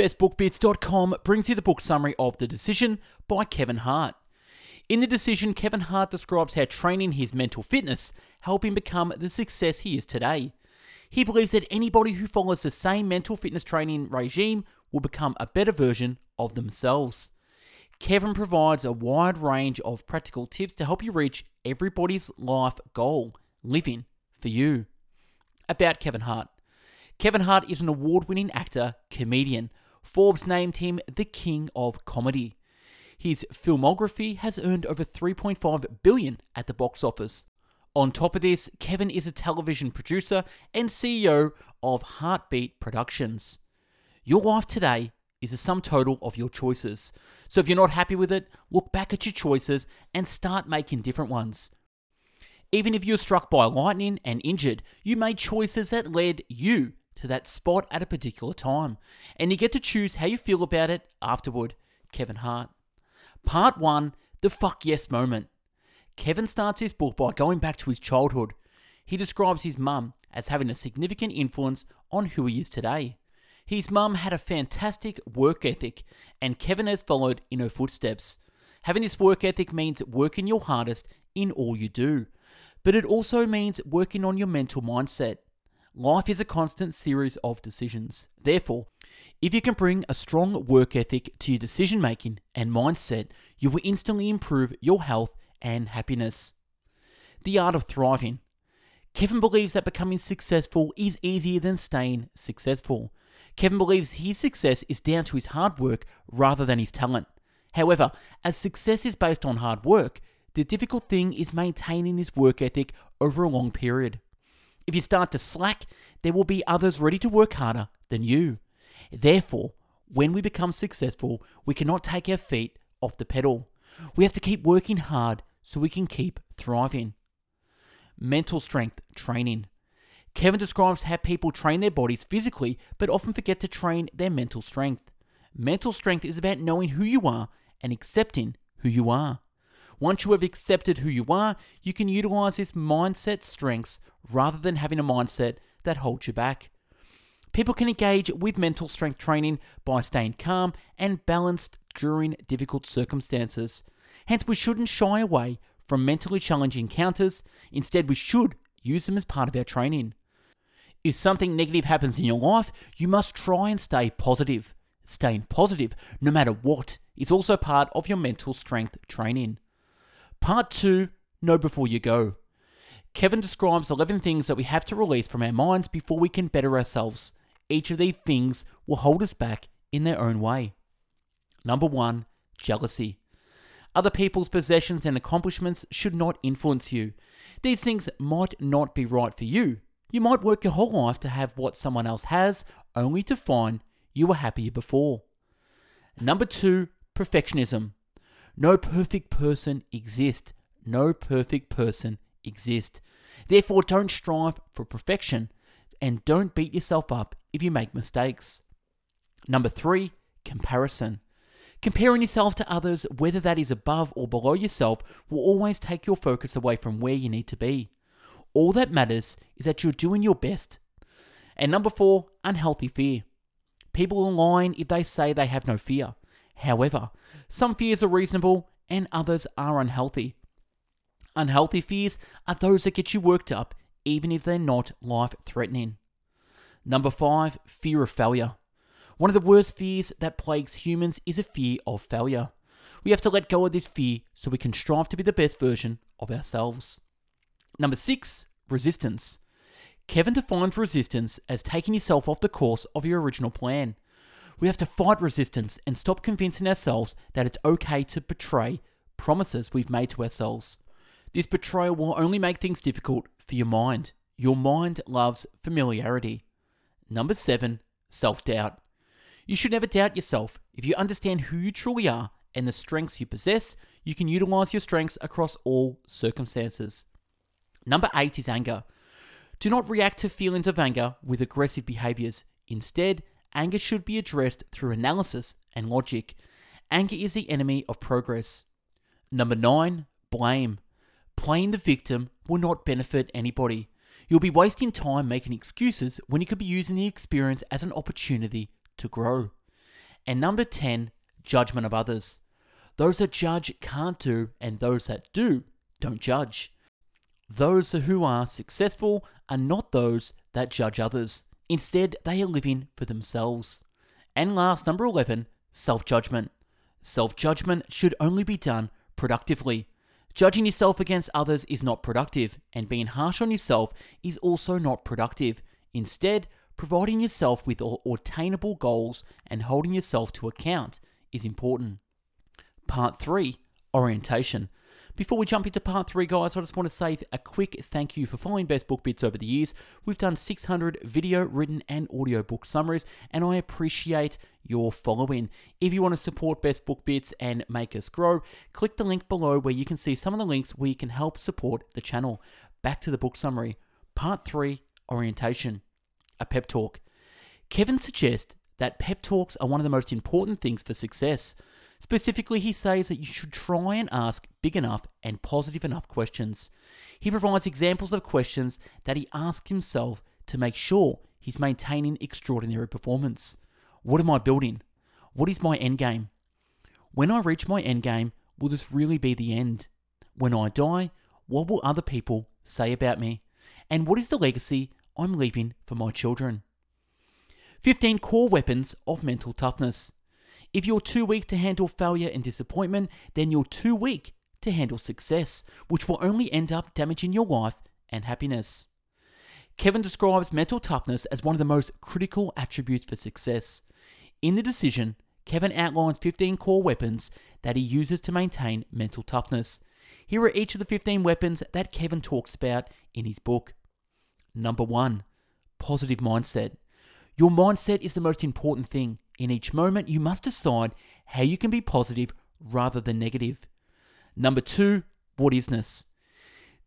BestBookBits.com brings you the book summary of The Decision by Kevin Hart. In The Decision, Kevin Hart describes how training his mental fitness helped him become the success he is today. He believes that anybody who follows the same mental fitness training regime will become a better version of themselves. Kevin provides a wide range of practical tips to help you reach everybody's life goal living for you. About Kevin Hart. Kevin Hart is an award winning actor, comedian. Forbes named him the king of comedy. His filmography has earned over 3.5 billion at the box office. On top of this, Kevin is a television producer and CEO of HartBeat Productions. Your life today is the sum total of your choices. So if you're not happy with it, look back at your choices and start making different ones. Even if you're struck by lightning and injured, you made choices that led you to that spot at a particular time. And you get to choose how you feel about it afterward. Kevin Hart. Part 1 The Fuck Yes Moment. Kevin starts his book by going back to his childhood. He describes his mum as having a significant influence on who he is today. His mum had a fantastic work ethic, and Kevin has followed in her footsteps. Having this work ethic means working your hardest in all you do, but it also means working on your mental mindset. Life is a constant series of decisions. Therefore, if you can bring a strong work ethic to your decision making and mindset, you will instantly improve your health and happiness. The art of thriving. Kevin believes that becoming successful is easier than staying successful. Kevin believes his success is down to his hard work rather than his talent. However, as success is based on hard work, the difficult thing is maintaining this work ethic over a long period. If you start to slack, there will be others ready to work harder than you. Therefore, when we become successful, we cannot take our feet off the pedal. We have to keep working hard so we can keep thriving. Mental strength training. Kevin describes how people train their bodies physically but often forget to train their mental strength. Mental strength is about knowing who you are and accepting who you are. Once you have accepted who you are, you can utilize this mindset strengths rather than having a mindset that holds you back. People can engage with mental strength training by staying calm and balanced during difficult circumstances. Hence, we shouldn't shy away from mentally challenging encounters. Instead, we should use them as part of our training. If something negative happens in your life, you must try and stay positive. Staying positive, no matter what, is also part of your mental strength training. Part 2 Know Before You Go. Kevin describes 11 things that we have to release from our minds before we can better ourselves. Each of these things will hold us back in their own way. Number 1 Jealousy. Other people's possessions and accomplishments should not influence you. These things might not be right for you. You might work your whole life to have what someone else has, only to find you were happier before. Number two, perfectionism. No perfect person exists. No perfect person exists. Therefore, don't strive for perfection and don't beat yourself up if you make mistakes. Number three, comparison. Comparing yourself to others, whether that is above or below yourself, will always take your focus away from where you need to be. All that matters is that you're doing your best. And number four, unhealthy fear. People are lying if they say they have no fear. However, some fears are reasonable and others are unhealthy. Unhealthy fears are those that get you worked up, even if they're not life threatening. Number five, fear of failure. One of the worst fears that plagues humans is a fear of failure. We have to let go of this fear so we can strive to be the best version of ourselves. Number six, resistance. Kevin defines resistance as taking yourself off the course of your original plan. We have to fight resistance and stop convincing ourselves that it's okay to betray promises we've made to ourselves. This betrayal will only make things difficult for your mind. Your mind loves familiarity. Number seven, self doubt. You should never doubt yourself. If you understand who you truly are and the strengths you possess, you can utilize your strengths across all circumstances. Number eight is anger. Do not react to feelings of anger with aggressive behaviors. Instead, anger should be addressed through analysis and logic. Anger is the enemy of progress. Number nine, blame. Playing the victim will not benefit anybody. You'll be wasting time making excuses when you could be using the experience as an opportunity to grow. And number 10, judgment of others. Those that judge can't do, and those that do don't judge. Those who are successful are not those that judge others. Instead, they are living for themselves. And last, number 11, self judgment. Self judgment should only be done productively. Judging yourself against others is not productive, and being harsh on yourself is also not productive. Instead, providing yourself with attainable goals and holding yourself to account is important. Part 3 Orientation. Before we jump into part three, guys, I just want to say a quick thank you for following Best Book Bits over the years. We've done 600 video, written, and audio book summaries, and I appreciate your following. If you want to support Best Book Bits and make us grow, click the link below where you can see some of the links where you can help support the channel. Back to the book summary. Part 3 Orientation. A pep talk. Kevin suggests that pep talks are one of the most important things for success. Specifically, he says that you should try and ask big enough and positive enough questions. He provides examples of questions that he asks himself to make sure he's maintaining extraordinary performance. What am I building? What is my end game? When I reach my end game, will this really be the end? When I die, what will other people say about me? And what is the legacy I'm leaving for my children? 15 core weapons of mental toughness. If you're too weak to handle failure and disappointment, then you're too weak to handle success, which will only end up damaging your life and happiness. Kevin describes mental toughness as one of the most critical attributes for success. In the decision, Kevin outlines 15 core weapons that he uses to maintain mental toughness. Here are each of the 15 weapons that Kevin talks about in his book. Number one, positive mindset. Your mindset is the most important thing. In each moment, you must decide how you can be positive rather than negative. Number two, what isness.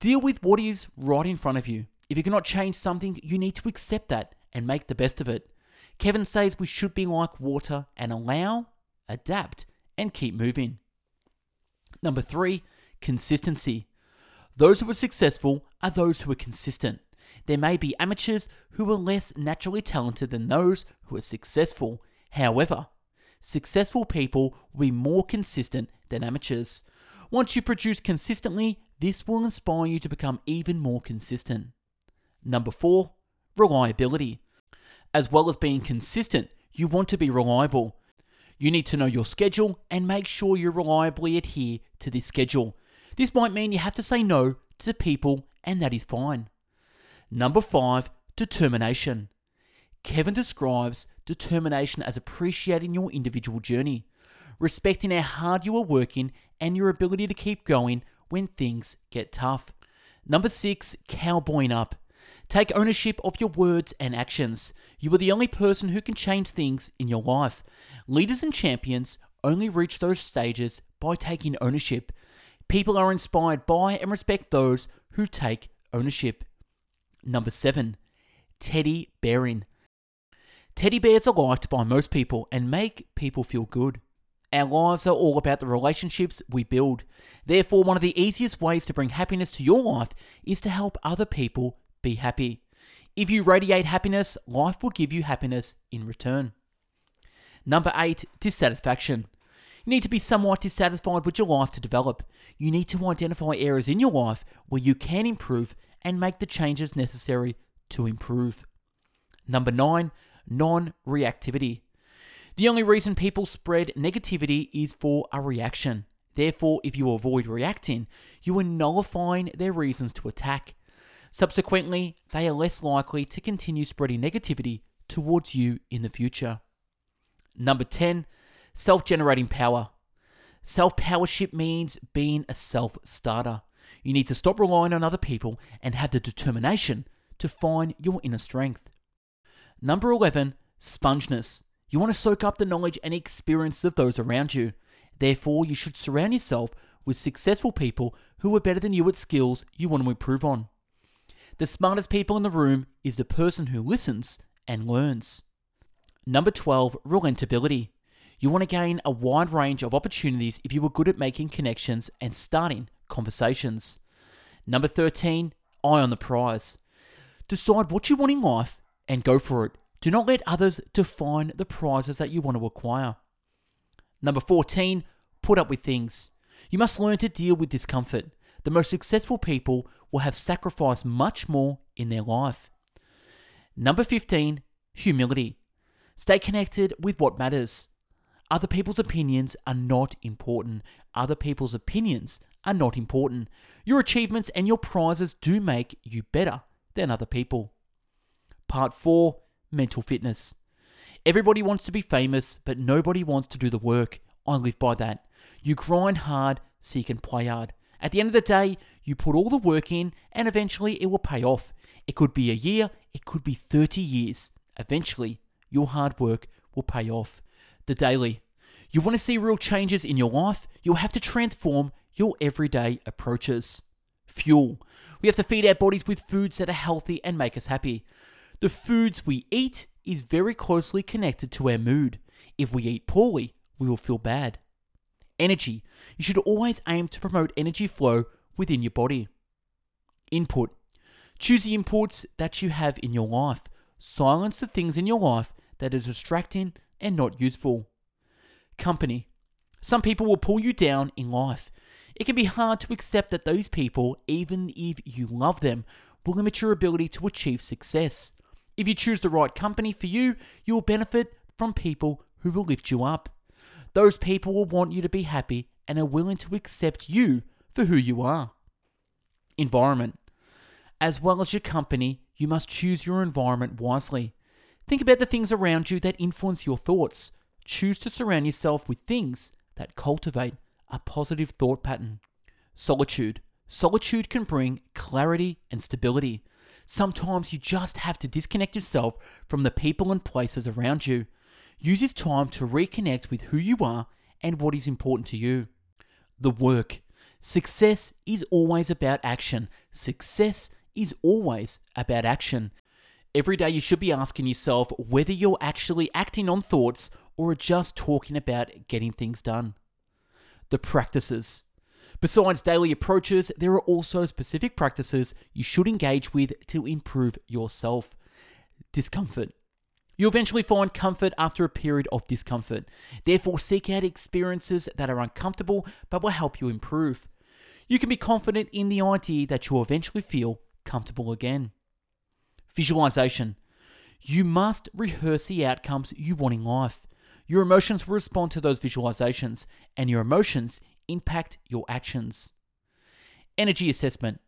Deal with what is right in front of you. If you cannot change something, you need to accept that and make the best of it. Kevin says we should be like water and allow, adapt, and keep moving. Number three, consistency. Those who are successful are those who are consistent. There may be amateurs who are less naturally talented than those who are successful, However, successful people will be more consistent than amateurs. Once you produce consistently, this will inspire you to become even more consistent. Number four, reliability. As well as being consistent, you want to be reliable. You need to know your schedule and make sure you reliably adhere to this schedule. This might mean you have to say no to people, and that is fine. Number five, determination. Kevin describes determination as appreciating your individual journey, respecting how hard you are working, and your ability to keep going when things get tough. Number six, cowboying up. Take ownership of your words and actions. You are the only person who can change things in your life. Leaders and champions only reach those stages by taking ownership. People are inspired by and respect those who take ownership. Number seven, teddy bearing. Teddy bears are liked by most people and make people feel good. Our lives are all about the relationships we build. Therefore, one of the easiest ways to bring happiness to your life is to help other people be happy. If you radiate happiness, life will give you happiness in return. Number eight, dissatisfaction. You need to be somewhat dissatisfied with your life to develop. You need to identify areas in your life where you can improve and make the changes necessary to improve. Number nine, non reactivity. The only reason people spread negativity is for a reaction. Therefore, if you avoid reacting, you are nullifying their reasons to attack. Subsequently, they are less likely to continue spreading negativity towards you in the future. Number 10, self generating power. Self powership means being a self starter. You need to stop relying on other people and have the determination to find your inner strength. Number 11, spongeness. You want to soak up the knowledge and experience of those around you. Therefore, you should surround yourself with successful people who are better than you at skills you want to improve on. The smartest people in the room is the person who listens and learns. Number 12, relentability. You want to gain a wide range of opportunities if you are good at making connections and starting conversations. Number 13, eye on the prize. Decide what you want in life and go for it. Do not let others define the prizes that you want to acquire. Number 14, put up with things. You must learn to deal with discomfort. The most successful people will have sacrificed much more in their life. Number 15, humility. Stay connected with what matters. Other people's opinions are not important. Other people's opinions are not important. Your achievements and your prizes do make you better than other people. Part 4 Mental Fitness. Everybody wants to be famous, but nobody wants to do the work. I live by that. You grind hard so you can play hard. At the end of the day, you put all the work in and eventually it will pay off. It could be a year, it could be 30 years. Eventually, your hard work will pay off. The daily. You want to see real changes in your life? You'll have to transform your everyday approaches. Fuel. We have to feed our bodies with foods that are healthy and make us happy. The foods we eat is very closely connected to our mood. If we eat poorly, we will feel bad. Energy. You should always aim to promote energy flow within your body. Input. Choose the inputs that you have in your life. Silence the things in your life that are distracting and not useful. Company. Some people will pull you down in life. It can be hard to accept that those people, even if you love them, will limit your ability to achieve success. If you choose the right company for you, you will benefit from people who will lift you up. Those people will want you to be happy and are willing to accept you for who you are. Environment. As well as your company, you must choose your environment wisely. Think about the things around you that influence your thoughts. Choose to surround yourself with things that cultivate a positive thought pattern. Solitude. Solitude can bring clarity and stability. Sometimes you just have to disconnect yourself from the people and places around you. Use this time to reconnect with who you are and what is important to you. The work. Success is always about action. Success is always about action. Every day you should be asking yourself whether you're actually acting on thoughts or are just talking about getting things done. The practices. Besides daily approaches, there are also specific practices you should engage with to improve yourself. Discomfort. You eventually find comfort after a period of discomfort. Therefore, seek out experiences that are uncomfortable but will help you improve. You can be confident in the idea that you'll eventually feel comfortable again. Visualization. You must rehearse the outcomes you want in life. Your emotions will respond to those visualizations, and your emotions impact your actions. Energy assessment.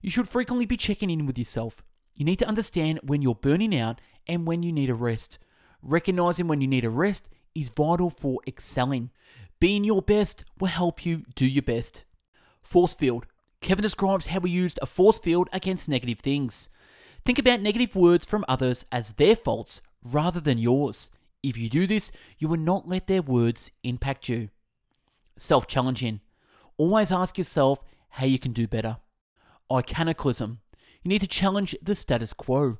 You should frequently be checking in with yourself. You need to understand when you're burning out and when you need a rest. Recognizing when you need a rest is vital for excelling. Being your best will help you do your best. Force field. Kevin describes how we used a force field against negative things. Think about negative words from others as their faults rather than yours. If you do this, you will not let their words impact you. Self challenging. Always ask yourself how you can do better. Iconicalism. You need to challenge the status quo.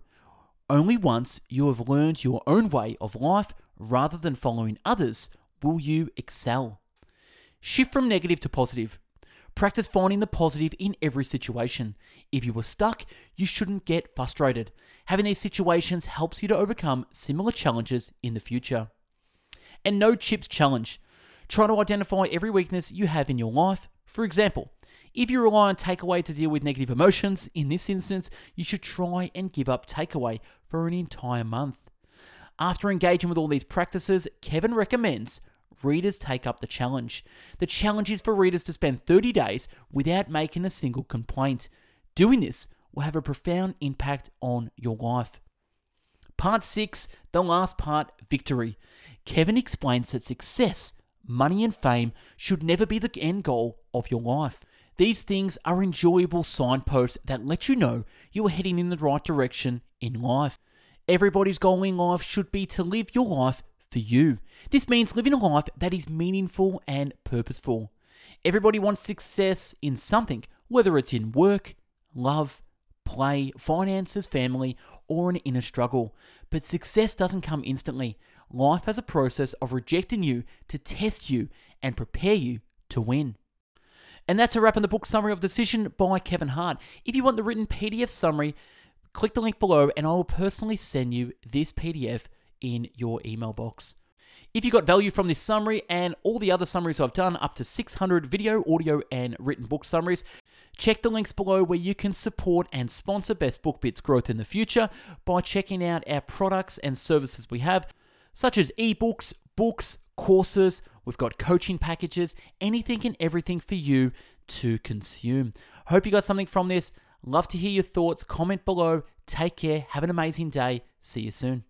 Only once you have learned your own way of life rather than following others will you excel. Shift from negative to positive. Practice finding the positive in every situation. If you were stuck, you shouldn't get frustrated. Having these situations helps you to overcome similar challenges in the future. And no chips challenge. Try to identify every weakness you have in your life. For example, if you rely on takeaway to deal with negative emotions, in this instance, you should try and give up takeaway for an entire month. After engaging with all these practices, Kevin recommends readers take up the challenge. The challenge is for readers to spend 30 days without making a single complaint. Doing this will have a profound impact on your life. Part 6, the last part, victory. Kevin explains that success, money, and fame should never be the end goal of your life. These things are enjoyable signposts that let you know you are heading in the right direction in life. Everybody's goal in life should be to live your life for you. This means living a life that is meaningful and purposeful. Everybody wants success in something, whether it's in work, love, play, finances, family, or an inner struggle. But success doesn't come instantly. Life has a process of rejecting you to test you and prepare you to win. And that's a wrap on the book summary of Decision by Kevin Hart. If you want the written PDF summary, click the link below and I will personally send you this PDF in your email box. If you got value from this summary and all the other summaries I've done, up to 600 video, audio, and written book summaries, check the links below where you can support and sponsor Best Book Bits growth in the future by checking out our products and services we have, such as ebooks, books, courses, we've got coaching packages, anything and everything for you to consume. Hope you got something from this. Love to hear your thoughts. Comment below. Take care. Have an amazing day. See you soon.